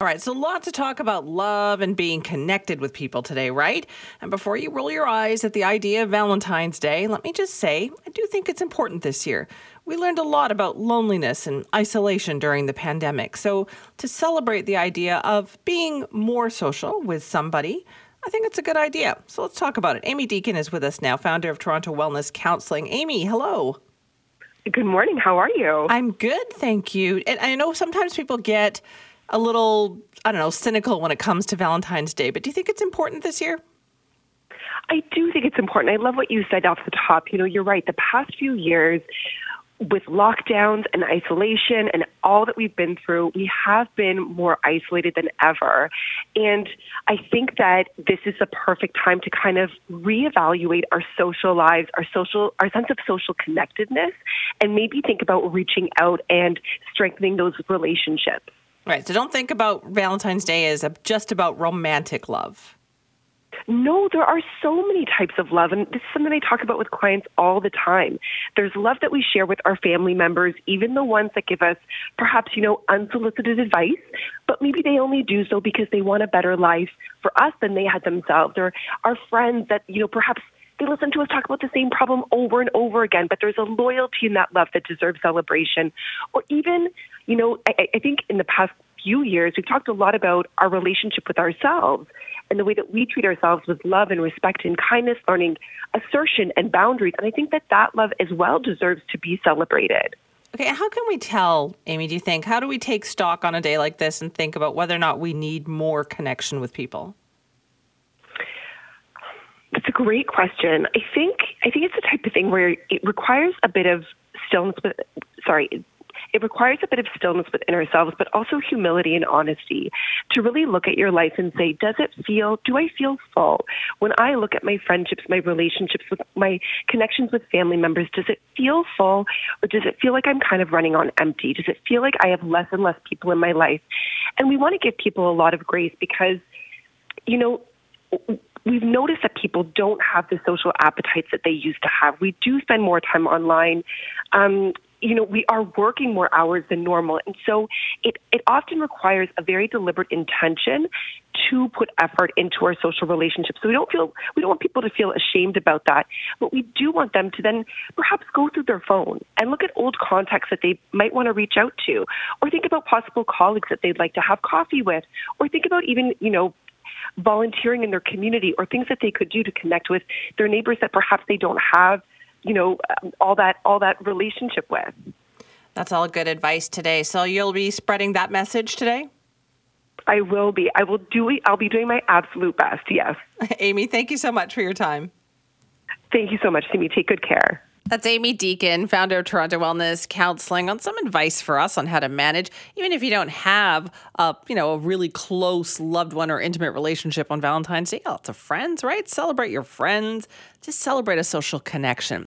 All right, so lots lot to talk about love and being connected with people today, right? And before you roll your eyes at the idea of Valentine's Day, let me just say I do think it's important this year. We learned a lot about loneliness and isolation during the pandemic. So, to celebrate the idea of being more social with somebody, I think it's a good idea. So, let's talk about it. Amy Deacon is with us now, founder of Toronto Wellness Counseling. Amy, hello. Good morning. How are you? I'm good, thank you. And I know sometimes people get a little, I don't know, cynical when it comes to Valentine's Day, but do you think it's important this year? I do think it's important. I love what you said off the top. You know, you're right. The past few years, with lockdowns and isolation and all that we've been through, we have been more isolated than ever. And I think that this is the perfect time to kind of reevaluate our social lives, our social, our sense of social connectedness, and maybe think about reaching out and strengthening those relationships. Right. So don't think about Valentine's Day as just about romantic love. No, there are so many types of love, and this is something I talk about with clients all the time. There's love that we share with our family members, even the ones that give us perhaps, you know, unsolicited advice, but maybe they only do so because they want a better life for us than they had themselves, or our friends that, you know, perhaps they listen to us talk about the same problem over and over again, but there's a loyalty in that love that deserves celebration. Or even, you know, I, I think in the past few years, we've talked a lot about our relationship with ourselves and the way that we treat ourselves with love and respect and kindness, learning assertion and boundaries. And I think that that love as well deserves to be celebrated. Okay, how can we tell, Amy, do you think? How do we take stock on a day like this and think about whether or not we need more connection with people? Great question. I think I think it's the type of thing where it requires a bit of stillness with sorry, it requires a bit of stillness within ourselves, but also humility and honesty to really look at your life and say, does it feel, do I feel full? When I look at my friendships, my relationships with my connections with family members, does it feel full or does it feel like I'm kind of running on empty? Does it feel like I have less and less people in my life? And we want to give people a lot of grace because, you know, we've noticed that people don't have the social appetites that they used to have. We do spend more time online. Um, you know, we are working more hours than normal. And so it, it often requires a very deliberate intention to put effort into our social relationships. So we don't feel, we don't want people to feel ashamed about that. But we do want them to then perhaps go through their phone and look at old contacts that they might want to reach out to, or think about possible colleagues that they'd like to have coffee with, or think about even, you know, volunteering in their community or things that they could do to connect with their neighbors that perhaps they don't have you know um, all that all that relationship with. That's all good advice today. So you'll be spreading that message today. I will be. I will do. I'll be doing my absolute best. Yes. Amy, thank you so much for your time. Thank you so much, Timmy. Take good care. That's Amy Deacon, founder of Toronto Wellness Counseling, on some advice for us on how to manage, even if you don't have a you know a really close loved one or intimate relationship on Valentine's Day. Lots of friends, right? Celebrate your friends. Just celebrate a social connection.